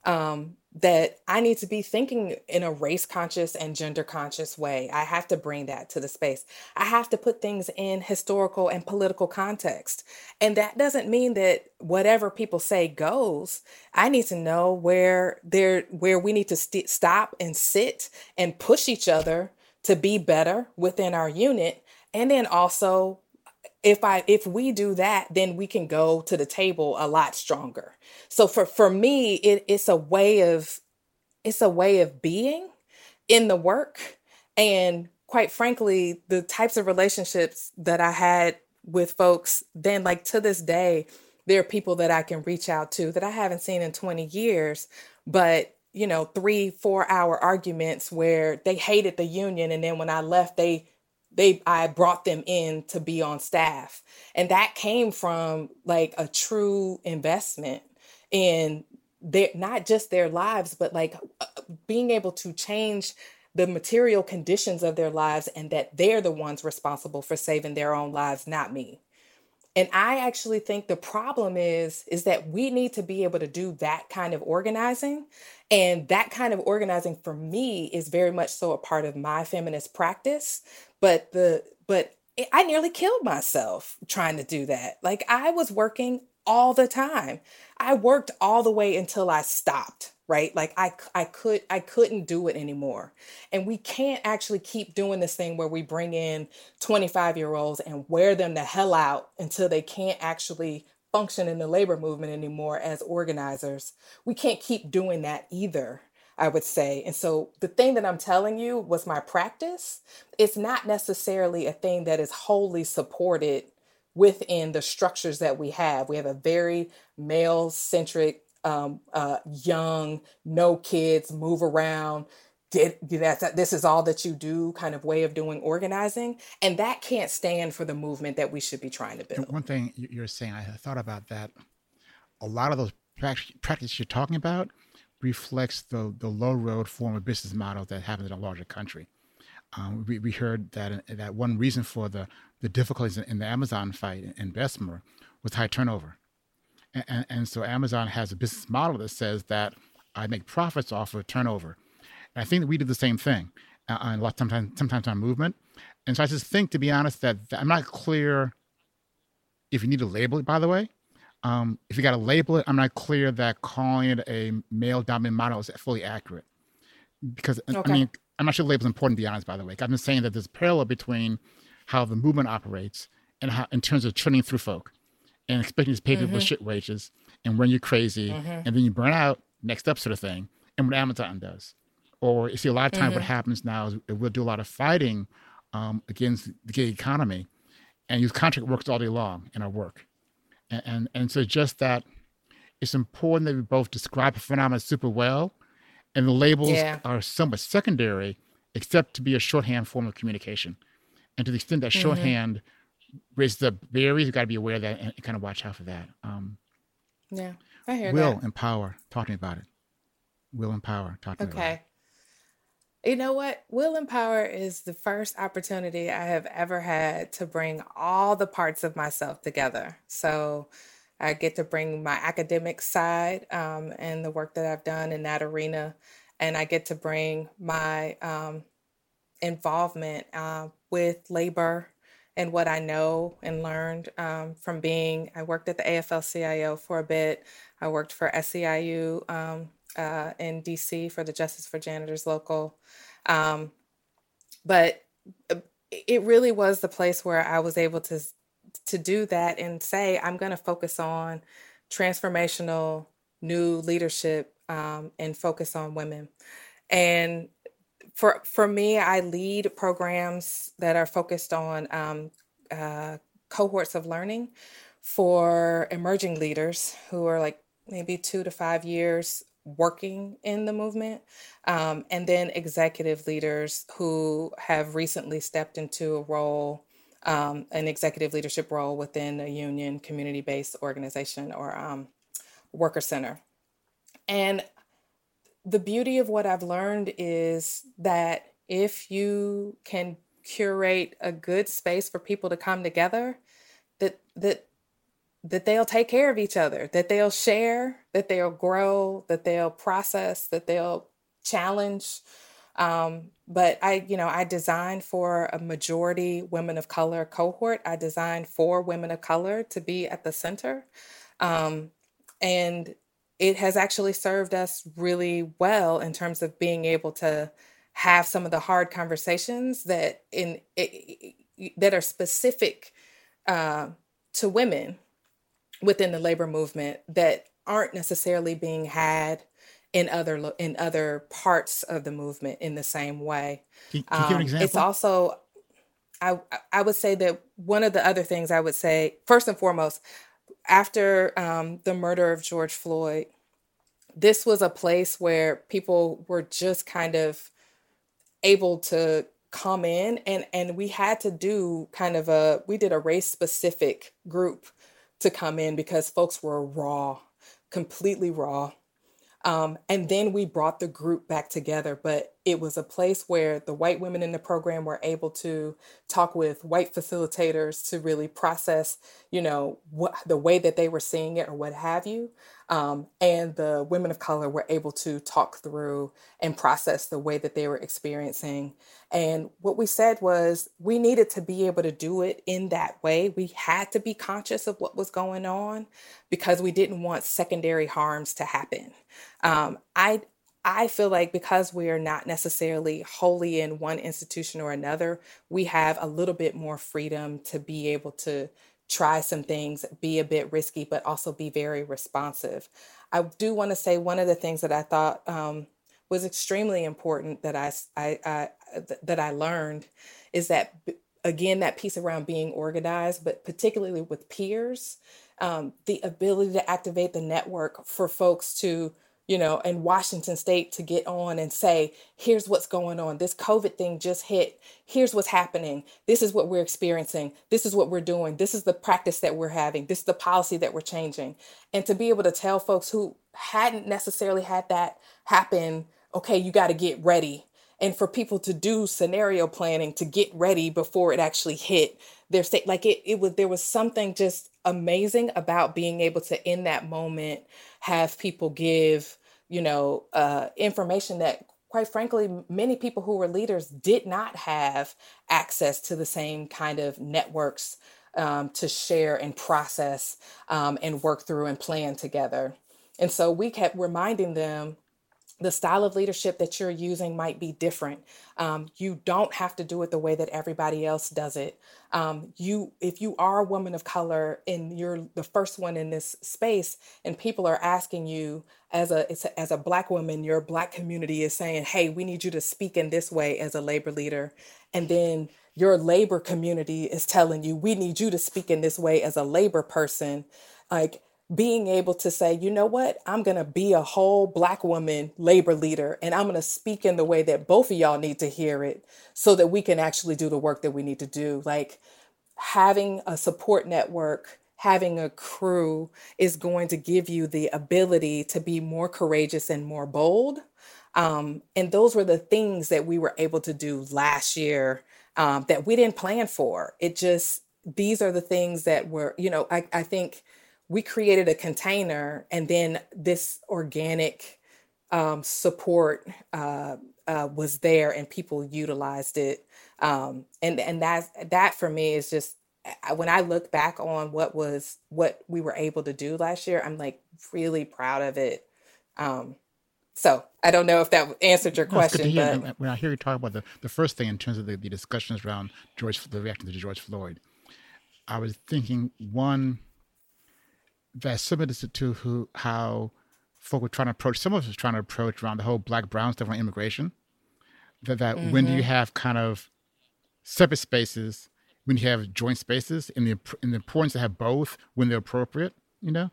um, that I need to be thinking in a race conscious and gender conscious way. I have to bring that to the space. I have to put things in historical and political context. And that doesn't mean that whatever people say goes. I need to know where there where we need to st- stop and sit and push each other to be better within our unit and then also if i if we do that then we can go to the table a lot stronger. So for for me it, it's a way of it's a way of being in the work. And quite frankly the types of relationships that i had with folks then like to this day there are people that i can reach out to that i haven't seen in 20 years. But you know three four hour arguments where they hated the union and then when i left they they I brought them in to be on staff. And that came from like a true investment in their not just their lives, but like uh, being able to change the material conditions of their lives and that they're the ones responsible for saving their own lives, not me. And I actually think the problem is is that we need to be able to do that kind of organizing. And that kind of organizing for me is very much so a part of my feminist practice but the but I nearly killed myself trying to do that. Like I was working all the time. I worked all the way until I stopped, right? Like I I could I couldn't do it anymore. And we can't actually keep doing this thing where we bring in 25-year-olds and wear them the hell out until they can't actually function in the labor movement anymore as organizers. We can't keep doing that either. I would say. And so the thing that I'm telling you was my practice. It's not necessarily a thing that is wholly supported within the structures that we have. We have a very male centric, um, uh, young, no kids, move around. Get, that this is all that you do kind of way of doing organizing and that can't stand for the movement that we should be trying to build one thing you're saying i thought about that a lot of those practices you're talking about reflects the, the low road form of business model that happens in a larger country. Um, we, we heard that that one reason for the, the difficulties in the Amazon fight in Bessemer was high turnover. And, and, and, so Amazon has a business model that says that I make profits off of turnover. And I think that we do the same thing uh, a lot sometimes sometimes on movement. And so I just think, to be honest, that, that I'm not clear if you need to label it, by the way, um, if you got to label it, I'm not clear that calling it a male dominant model is fully accurate. Because, okay. I mean, I'm not sure label is important, to be honest, by the way. I've been saying that there's a parallel between how the movement operates and how, in terms of churning through folk and expecting to pay people mm-hmm. shit wages and when you're crazy mm-hmm. and then you burn out, next up sort of thing. And what Amazon does. Or you see, a lot of times mm-hmm. what happens now is we'll do a lot of fighting um, against the gig economy and use contract workers all day long in our work and, and, and so just that it's important that we both describe a phenomenon super well, and the labels yeah. are somewhat secondary, except to be a shorthand form of communication. And to the extent that mm-hmm. shorthand raises the barriers, you've got to be aware of that and, kind of watch out for that. Um, yeah, I hear will that. empower. Talk to me about it. Will empower. Talk to okay. me about it. You know what? Will Empower is the first opportunity I have ever had to bring all the parts of myself together. So I get to bring my academic side um, and the work that I've done in that arena, and I get to bring my um, involvement uh, with labor and what I know and learned um, from being. I worked at the AFL CIO for a bit. I worked for SEIU uh, in DC for the Justice for Janitors local. Um, but uh, it really was the place where I was able to to do that and say I'm going to focus on transformational new leadership um, and focus on women. And for for me, I lead programs that are focused on um, uh, cohorts of learning for emerging leaders who are like maybe two to five years working in the movement, um, and then executive leaders who have recently stepped into a role, um, an executive leadership role within a union, community based organization, or um, worker center. And the beauty of what I've learned is that if you can curate a good space for people to come together, that that that they'll take care of each other, that they'll share, that they'll grow, that they'll process, that they'll challenge. Um, but I, you know, I designed for a majority women of color cohort. I designed for women of color to be at the center. Um, and it has actually served us really well in terms of being able to have some of the hard conversations that in it, that are specific uh, to women within the labor movement that aren't necessarily being had in other in other parts of the movement in the same way. Can, can you give an Um, example? it's also I I would say that one of the other things I would say first and foremost after um, the murder of George Floyd, this was a place where people were just kind of able to come in and and we had to do kind of a we did a race specific group to come in because folks were raw completely raw. Um, and then we brought the group back together but it was a place where the white women in the program were able to talk with white facilitators to really process you know what the way that they were seeing it or what have you um, and the women of color were able to talk through and process the way that they were experiencing. And what we said was we needed to be able to do it in that way. We had to be conscious of what was going on because we didn't want secondary harms to happen. Um, i I feel like because we are not necessarily wholly in one institution or another, we have a little bit more freedom to be able to try some things, be a bit risky, but also be very responsive. I do want to say one of the things that I thought um, was extremely important that I th- that I learned is that again that piece around being organized, but particularly with peers, um, the ability to activate the network for folks to you know, in Washington state to get on and say, here's what's going on. This COVID thing just hit. Here's what's happening. This is what we're experiencing. This is what we're doing. This is the practice that we're having. This is the policy that we're changing. And to be able to tell folks who hadn't necessarily had that happen, okay, you got to get ready. And for people to do scenario planning to get ready before it actually hit their state. Like it, it was, there was something just amazing about being able to, in that moment, have people give, you know, uh, information that quite frankly, many people who were leaders did not have access to the same kind of networks um, to share and process um, and work through and plan together. And so we kept reminding them the style of leadership that you're using might be different. Um, you don't have to do it the way that everybody else does it. Um, you, if you are a woman of color and you're the first one in this space, and people are asking you as a a- as a black woman, your black community is saying, "Hey, we need you to speak in this way as a labor leader," and then your labor community is telling you, "We need you to speak in this way as a labor person." Like being able to say, you know what, I'm going to be a whole Black woman labor leader and I'm going to speak in the way that both of y'all need to hear it so that we can actually do the work that we need to do. Like having a support network, having a crew is going to give you the ability to be more courageous and more bold. Um, and those were the things that we were able to do last year um, that we didn't plan for. It just, these are the things that were, you know, I, I think we created a container and then this organic um, support uh, uh, was there and people utilized it. Um, and and that that for me is just when I look back on what was what we were able to do last year, I'm like really proud of it. Um, so I don't know if that answered your No, it's good to question, hear. but When I hear you talk about the, the first thing in terms of the, the discussions around George, the reaction to George Floyd, I was thinking one that's similar to who how folk were trying to approach. Some of us trying to approach around the whole black brown stuff on immigration. That that when do you have kind of separate spaces when you have joint spaces and the, and the importance to have both when they're appropriate, you know,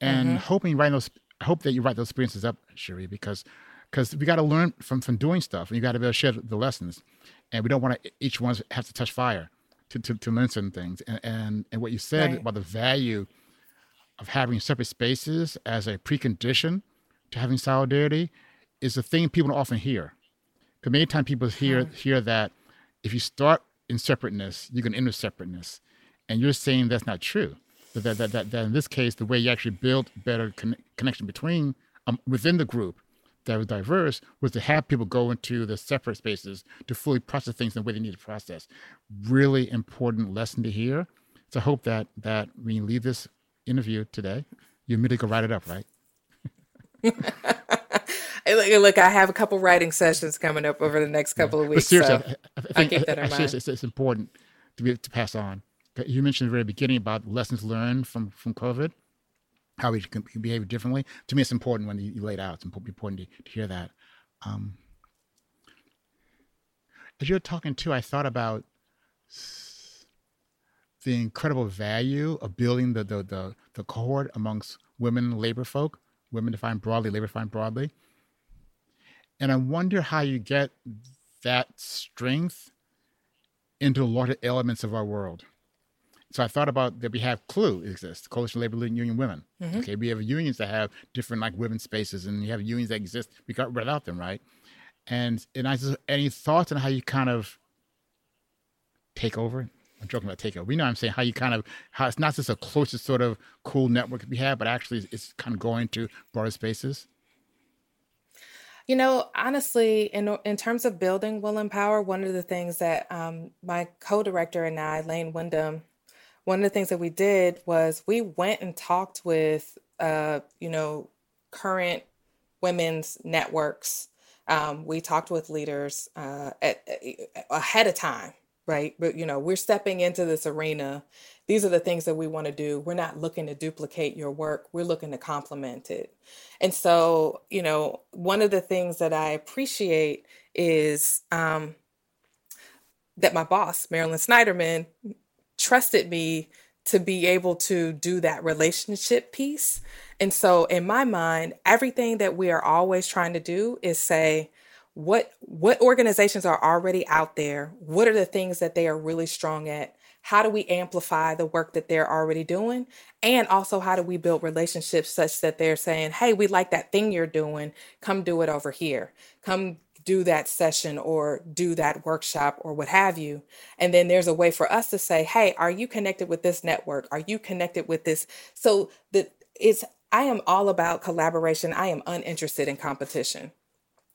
and mm-hmm. hoping writing those, hope that you write those experiences up, Sheri, because because we got to learn from from doing stuff and you got to be able to share the lessons and we don't want to each one have to touch fire to, to, to learn certain things and, and and what you said right. about the value of having separate spaces as a precondition to having solidarity is a thing people don't often hear because many times people hear mm. hear that if you start in separateness you can end with separateness and you're saying that's not true that that, that, that, that in this case the way you actually build better con- connection between um, within the group that was diverse was to have people go into the separate spaces to fully process things in the way they need to process. Really important lesson to hear. So I hope that that we leave this interview today, you immediately go write it up, right? look, look, I have a couple writing sessions coming up over the next couple yeah. of weeks. But seriously, so I, I, think, I, I it's, it's, important to be to pass on. You mentioned at the very beginning about lessons learned from from COVID how we can behave differently. To me, it's important when you, it out. It's important to, to hear that. Um, as you're talking too, I thought about the incredible value of building the, the, the, the cohort amongst women labor folk, women defined broadly, labor defined broadly. And I wonder how you get that strength into the larger elements of our world. So I thought about that we have CLUW exists, Coalition Labor Union Women. Mm-hmm. Okay, we have unions that have different like women's spaces, and you have unions that exist We got without them, right? And and I just any thoughts on how you kind of take over? I'm joking about takeover. We know I'm saying how you kind of how it's not just a closest sort of cool network we have, but actually it's kind of going to broader spaces. You know, honestly, in in terms of building Will Empower, one of the things that um, my co-director and I, Lane Windham, one of the things that we did was we went and talked with, uh, you know, current women's networks. Um, we talked with leaders uh, at, at, ahead of time, right? But you know, we're stepping into this arena. These are the things that we want to do. We're not looking to duplicate your work. We're looking to complement it. And so, you know, one of the things that I appreciate is um, that my boss, Marilyn Sneiderman, trusted me to be able to do that relationship piece. And so in my mind, everything that we are always trying to do is say, what what organizations are already out there? What are the things that they are really strong at? How do we amplify the work that they're already doing? And also, how do we build relationships such that they're saying, hey, we like that thing you're doing. Come do it over here. Come do that session or do that workshop or what have you. And then there's a way for us to say, hey, are you connected with this network? Are you connected with this? So that it's I am all about collaboration. I am uninterested in competition.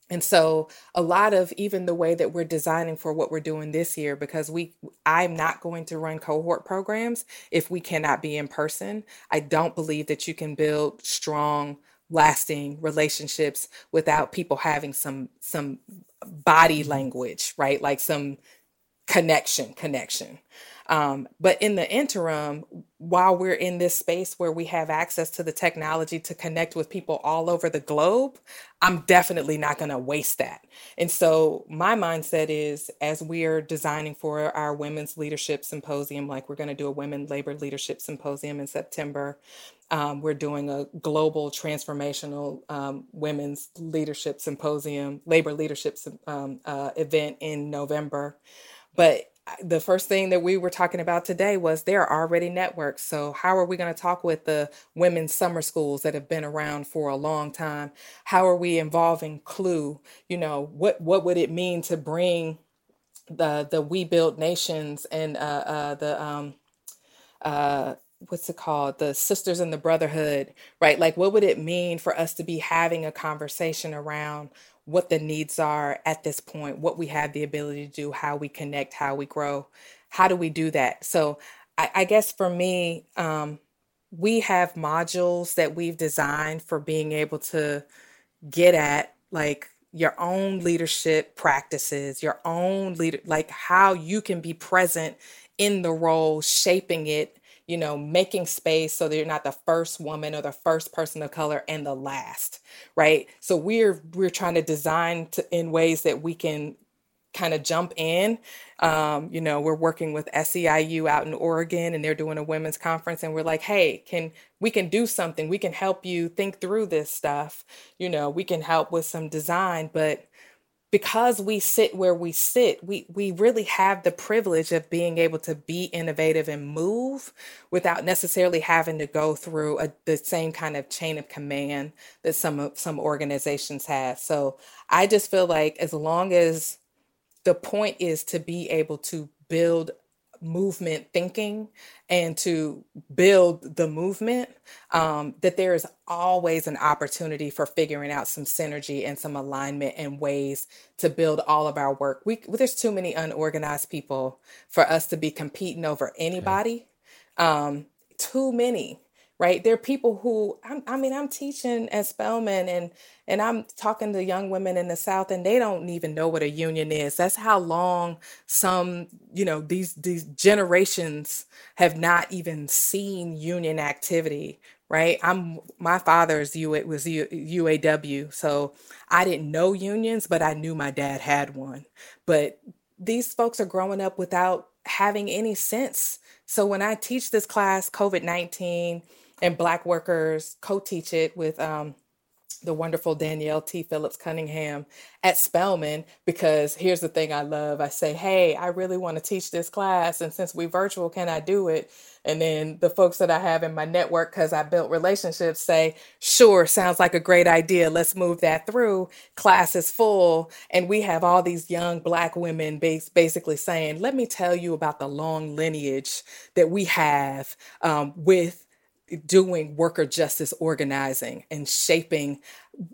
And so a lot of even the way that we're designing for what we're doing this year, because we I'm not going to run cohort programs if we cannot be in person. I don't believe that you can build strong lasting relationships without people having some some body mm-hmm. language right like some connection connection um, but in the interim, while we're in this space where we have access to the technology to connect with people all over the globe, I'm definitely not going to waste that. And so my mindset is as we're designing for our women's leadership symposium, like we're going to do a women labor leadership symposium in September. Um, we're doing a global transformational um, women's leadership symposium, labor leadership um, uh, event in November. But the first thing that we were talking about today was there are already networks. So, how are we going to talk with the women's summer schools that have been around for a long time? How are we involving CLUW? You know, what what would it mean to bring the the We Build Nations and uh, uh, the um, uh, what's it called the sisters in the brotherhood right like what would it mean for us to be having a conversation around what the needs are at this point, what we have the ability to do, how we connect, how we grow. How do we do that? So I, I guess for me, um, we have modules that we've designed for being able to get at like your own leadership practices, your own leader, like how you can be present in the role, shaping it you know, making space so that you're not the first woman or the first person of color and the last, right? So we're we're trying to design to, in ways that we can kind of jump in. Um, you know, we're working with SEIU out in Oregon and they're doing a women's conference and we're like, hey, can we can do something. We can help you think through this stuff. You know, we can help with some design, but because we sit where we sit, we we really have the privilege of being able to be innovative and move without necessarily having to go through a, the same kind of chain of command that some some organizations have. So I just feel like as long as the point is to be able to build movement thinking and to build the movement, um, that there is always an opportunity for figuring out some synergy and some alignment and ways to build all of our work. We there's too many unorganized people for us to be competing over anybody. Um, too many right? There are people who I'm, I mean, I'm teaching at Spelman and and I'm talking to young women in the South, and they don't even know what a union is. That's how long some, you know, these these generations have not even seen union activity. Right? I'm my father's U it was U, UAW, so I didn't know unions, but I knew my dad had one. But these folks are growing up without having any sense. So when I teach this class, COVID 19, and Black workers co-teach it with um, the wonderful Danielle T. Phillips Cunningham at Spelman because here's the thing I love. I say, hey, I really want to teach this class. And since we virtual, can I do it? And then the folks that I have in my network, because I built relationships, say, sure, sounds like a great idea. Let's move that through. Class is full. And we have all these young Black women bas- basically saying, let me tell you about the long lineage that we have um, with doing worker justice organizing and shaping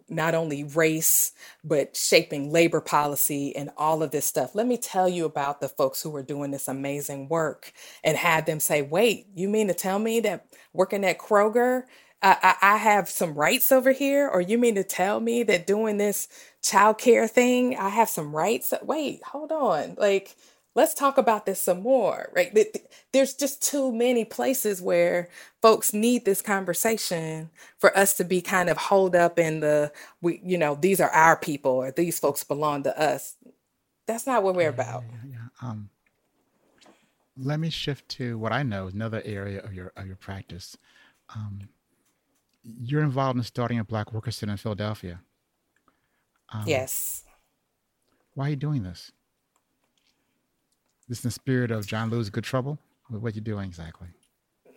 not only race but shaping labor policy and all of this stuff. Let me tell you about the folks who are doing this amazing work and have them say wait you mean to tell me that working at kroger I, I, have some rights over here? Or you mean to tell me that doing this child care thing i have some rights? Wait hold on. Like let's talk about this some more right? There's just too many places where folks need this conversation for us to be kind of holed up in the we you know these are our people or these folks belong to us. That's not what we're about. yeah, yeah. Um, let me shift to what i know is another area of your of your practice. Um, you're involved in starting a black worker center in philadelphia. Um, yes. why are you doing this this in the spirit of John Lewis Good Trouble? What you doing exactly?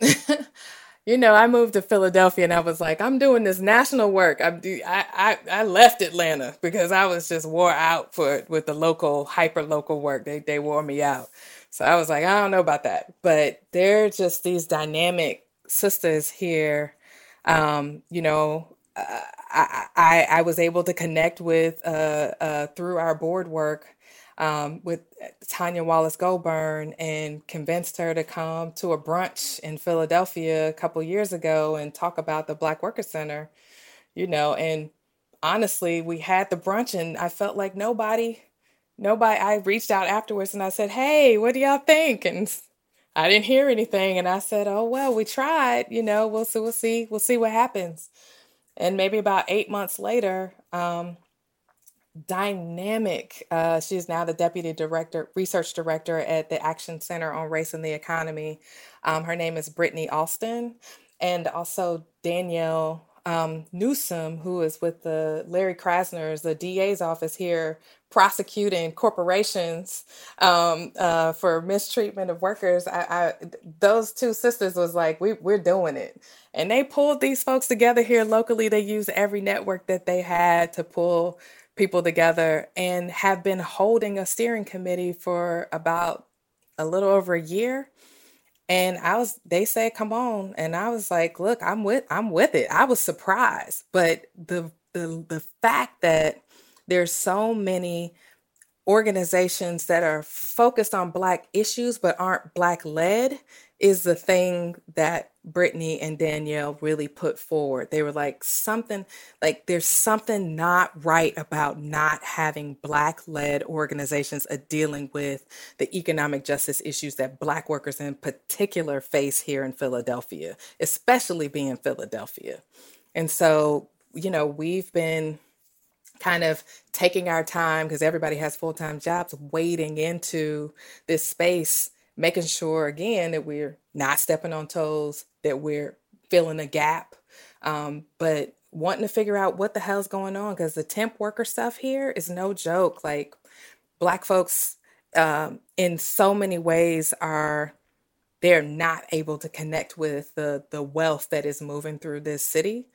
you know, I moved to Philadelphia and I was like, I'm doing this national work. I, I I left Atlanta because I was just wore out for with the local hyper local work. They they wore me out. So I was like, I don't know about that. But they're just these dynamic sisters here. Um, you know, uh, I, I I was able to connect with uh, uh, through our board work um, with Tanya Wallace Gobern and convinced her to come to a brunch in Philadelphia a couple years ago and talk about the Black Worker Center, you know. And honestly, we had the brunch and I felt like nobody, nobody, I reached out afterwards and I said, Hey, what do y'all think? And I didn't hear anything. And I said, Oh, well, we tried, you know, we'll see, we'll see, we'll see what happens. And maybe about eight months later, um, dynamic. Uh, she's now the deputy director, research director at the Action Center on Race and the Economy. Um, her name is Brittany Austin, and also Danielle um, Newsom, who is with the Larry Krasner's, the DA's office here, prosecuting corporations um, uh, for mistreatment of workers. I, I, those two sisters was like, we, we're doing it. And they pulled these folks together here locally. They used every network that they had to pull people together and have been holding a steering committee for about a little over a year. And i was they said come on. And i was like look i'm with i'm with it. I was surprised. But the the the fact that there's so many organizations that are focused on black issues but aren't black led is the thing that Brittany and Danielle really put forward. They were like, something, like, there's something not right about not having Black led organizations dealing with the economic justice issues that Black workers in particular face here in Philadelphia, especially being Philadelphia. And so, you know, we've been kind of taking our time because everybody has full-time jobs wading into this space making sure again that we're not stepping on toes that we're filling a gap um, but wanting to figure out what the hell's going on because the temp worker stuff here is no joke. Like black folks um, in so many ways are they're not able to connect with the the wealth that is moving through this city.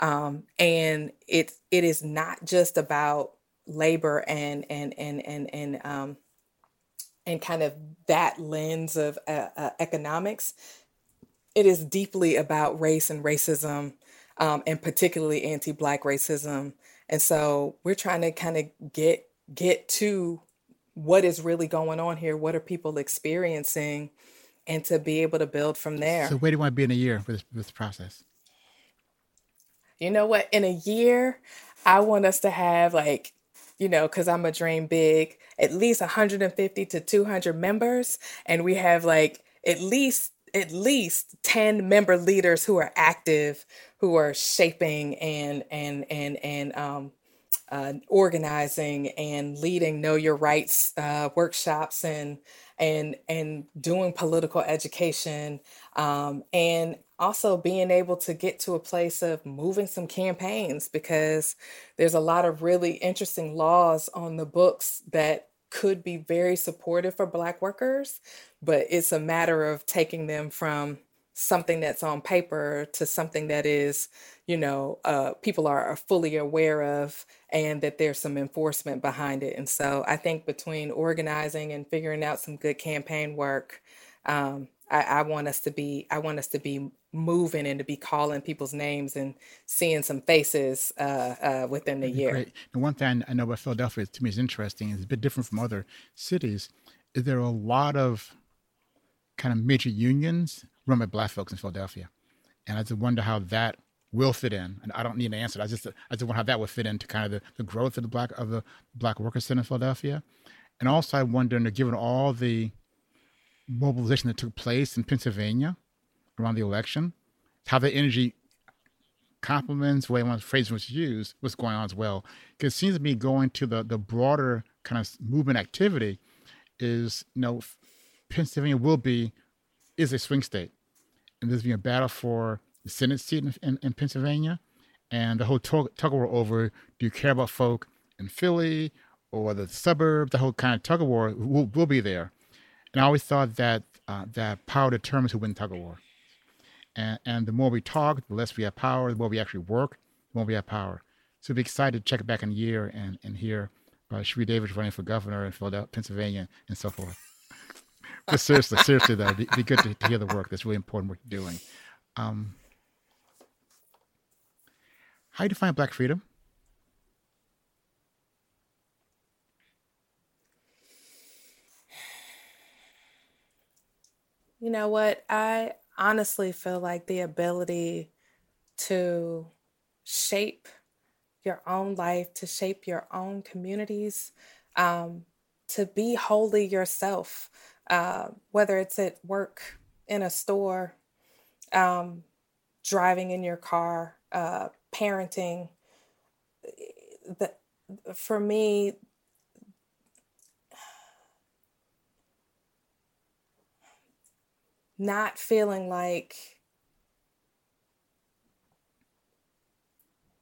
Um, and it it is not just about labor and and and and and um, and kind of that lens of uh, uh, economics. It is deeply about race and racism, um, and particularly anti-black racism. And so we're trying to kind of get get to what is really going on here. What are people experiencing? And to be able to build from there. So, where do you want to be in a year with this, with this process? you know what? In a year, I want us to have like, you know, because I'm a dream big, at least 150 to 200 members. And we have like at least at least 10 member leaders who are active who are shaping and and and and um, uh, organizing and leading know your rights uh, workshops and and and doing political education um, and also being able to get to a place of moving some campaigns because there's a lot of really interesting laws on the books that could be very supportive for black workers but it's a matter of taking them from something that's on paper to something that is you know uh, people are, are fully aware of and that there's some enforcement behind it. And so i think between organizing and figuring out some good campaign work um, I, I, want us to be i want us to be moving and to be calling people's names and seeing some faces uh, uh, within the year Great. And one thing i know about philadelphia to me is interesting It's a bit different from other cities is there are a lot of kind of major unions run by black folks in Philadelphia. And I just wonder how that will fit in. And I don't need an answer. I just I just wonder how that would fit into kind of the, the growth of the black of the black workers center in Philadelphia. And also I wonder, given all the mobilization that took place in Pennsylvania around the election, how the energy complements the way one phrase was used was going on as well. Because it seems to me going to the the broader kind of movement activity is you know Pennsylvania will be is a swing state and there's been a battle for the Senate seat in, in, in Pennsylvania, and the whole tug of war over do you care about folk in Philly or the suburbs, The whole kind of tug of war will, will be there. And I always thought that uh, that power determines who wins tug of war. And, and the more we talk, the less we have power. The more we actually work, the more we have power. So be excited to check back in a year and, and hear about Sheri Davis running for governor in Philadelphia, Pennsylvania, and so forth but seriously, seriously though, it'd be good to, to, hear the work. That's really important. What you're doing. Um, how do you define Black freedom? You know what? I honestly feel like the ability to shape your own life, to shape your own communities, um, to be wholly yourself uh, whether it's at work, in a store, um, driving in your car, uh, parenting. The, for me, not feeling like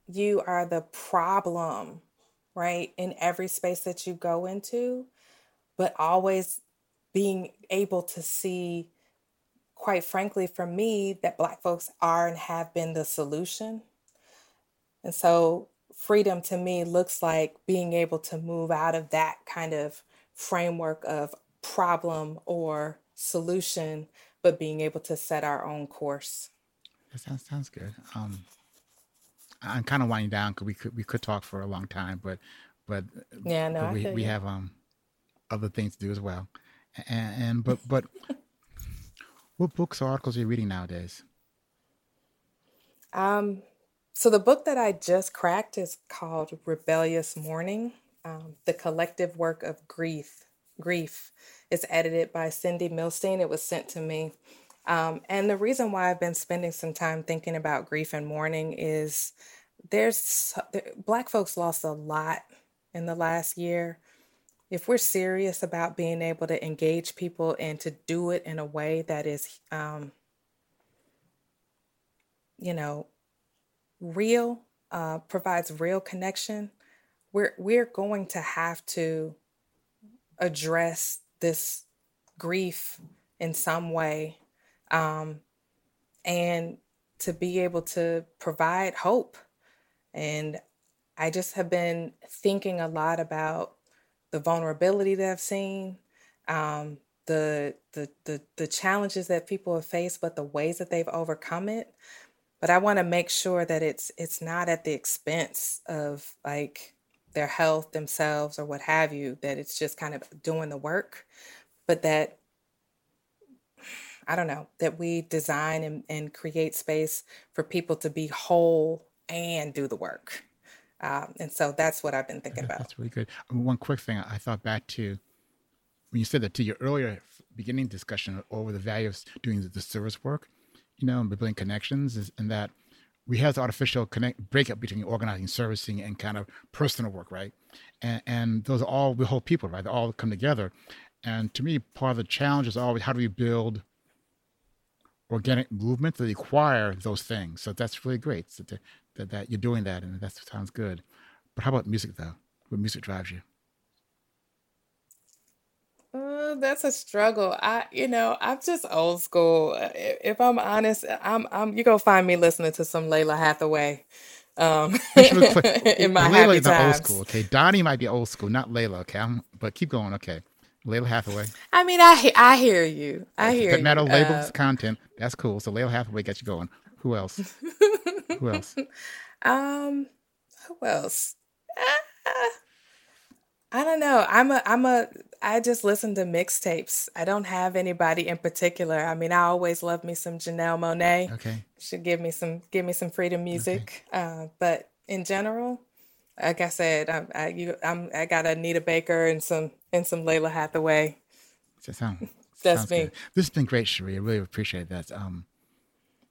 you are the problem, right, in every space that you go into, but always being able to see, quite frankly, for me, that Black folks are and have been the solution. And so, freedom to me looks like being able to move out of that kind of framework of problem or solution, but being able to set our own course. That sounds sounds good. Um, I'm kind of winding down because we could we could talk for a long time, but but yeah, no, but we we have um other things to do as well. And, and but but what books or articles are you reading nowadays? Um, so the book that I just cracked is called Rebellious Mourning: um, The Collective Work of Grief. Grief. It's edited by Cindy Milstein. It was sent to me. Um, and the reason why I've been spending some time thinking about grief and mourning is there's black folks lost a lot in the last year. If we're serious about being able to engage people and to do it in a way that is, um, you know, real, uh, provides real connection, we're we're going to have to address this grief in some way, um, and to be able to provide hope. And I just have been thinking a lot about the vulnerability that I've seen, um, the, the the the challenges that people have faced, but the ways that they've overcome it. But I want to make sure that it's it's not at the expense of like their health themselves or what have you. That it's just kind of doing the work, but that I don't know, that we design and, and create space for people to be whole and do the work. Um, and so that's what I've been thinking about. That's really good. Um, one quick thing I thought back to when you said that to your earlier beginning discussion over the value of doing the service work, you know, and building connections is and that we have the artificial connect breakup between organizing, servicing, and kind of personal work, right? And, and those are all we whole people, right? They all come together. And to me, part of the challenge is always how do we build organic movement that require those things. So that's really great that, that, that you're doing that, and that sounds good. But how about music, though? What music drives you? Uh, that's a struggle. I, you know, I'm just old school. Uh, if I'm honest, I'm, I'm. You go find me listening to some Lalah Hathaway. Um, in my Lalah happy times. old school. Okay, Donny might be old school, not Lalah. Okay, I'm, but keep going. Okay. Lalah Hathaway. I mean, I I hear you. I hear Doesn't matter labels, uh, content. That's cool. So Lalah Hathaway got you going. Who else? who else? Um, who else? Uh, I don't know. I'm a I'm a I just listen to mixtapes. I don't have anybody in particular. I mean, I always love me some Janelle Monáe. Okay. Should give me some give me some freedom music. Okay. Uh, but in general, like I said, I'm I, you, I'm I got Anita Baker and some and some Lalah Hathaway. That sound, That's me. Good. This has been great, Sheri. I really appreciate that. Um,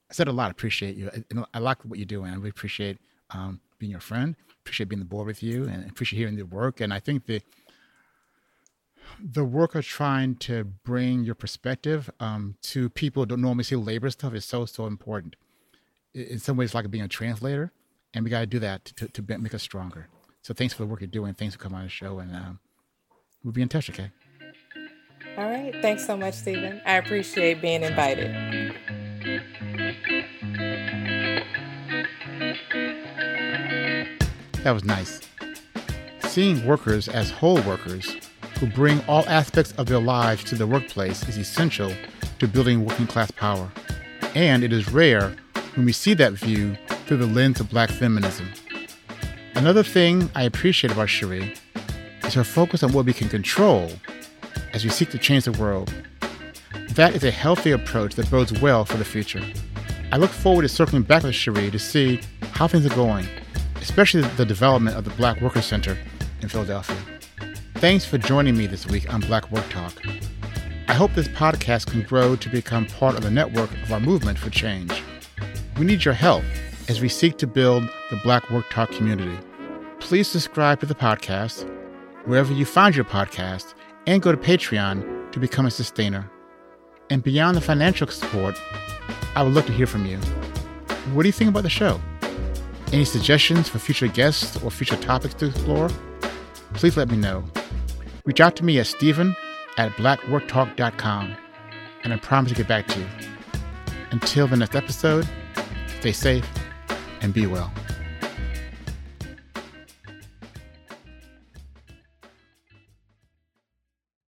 I said a lot. Appreciate you. I, I like what you're doing. I really appreciate um, being your friend. Appreciate being the board with you, and appreciate hearing the work. And I think the the work of trying to bring your perspective um, to people who don't normally see labor stuff is so so important. In some ways, it's like being a translator and we got to do that to, to make us stronger. So thanks for the work you're doing. Thanks for coming on the show, and um, we'll be in touch. Okay. All right. Thanks so much, Steven. I appreciate being invited. That was nice. Seeing workers as whole workers who bring all aspects of their lives to the workplace is essential to building working class power. And it is rare when we see that view through the lens of black feminism. Another thing I appreciate about Sheri is her focus on what we can control as we seek to change the world. That is a healthy approach that bodes well for the future. I look forward to circling back with Sheri to see how things are going, especially the development of the Black Worker Center in Philadelphia. Thanks for joining me this week on Black Work Talk. I hope this podcast can grow to become part of the network of our movement for change. We need your help as we seek to build the Black Work Talk community. Please subscribe to the podcast wherever you find your podcast and go to Patreon to become a sustainer. And beyond the financial support, I would love to hear from you. What do you think about the show? Any suggestions for future guests or future topics to explore? Please let me know. Reach out to me at Steven at blackworktalk.com, and I promise to get back to you. Until the next episode, stay safe and be well.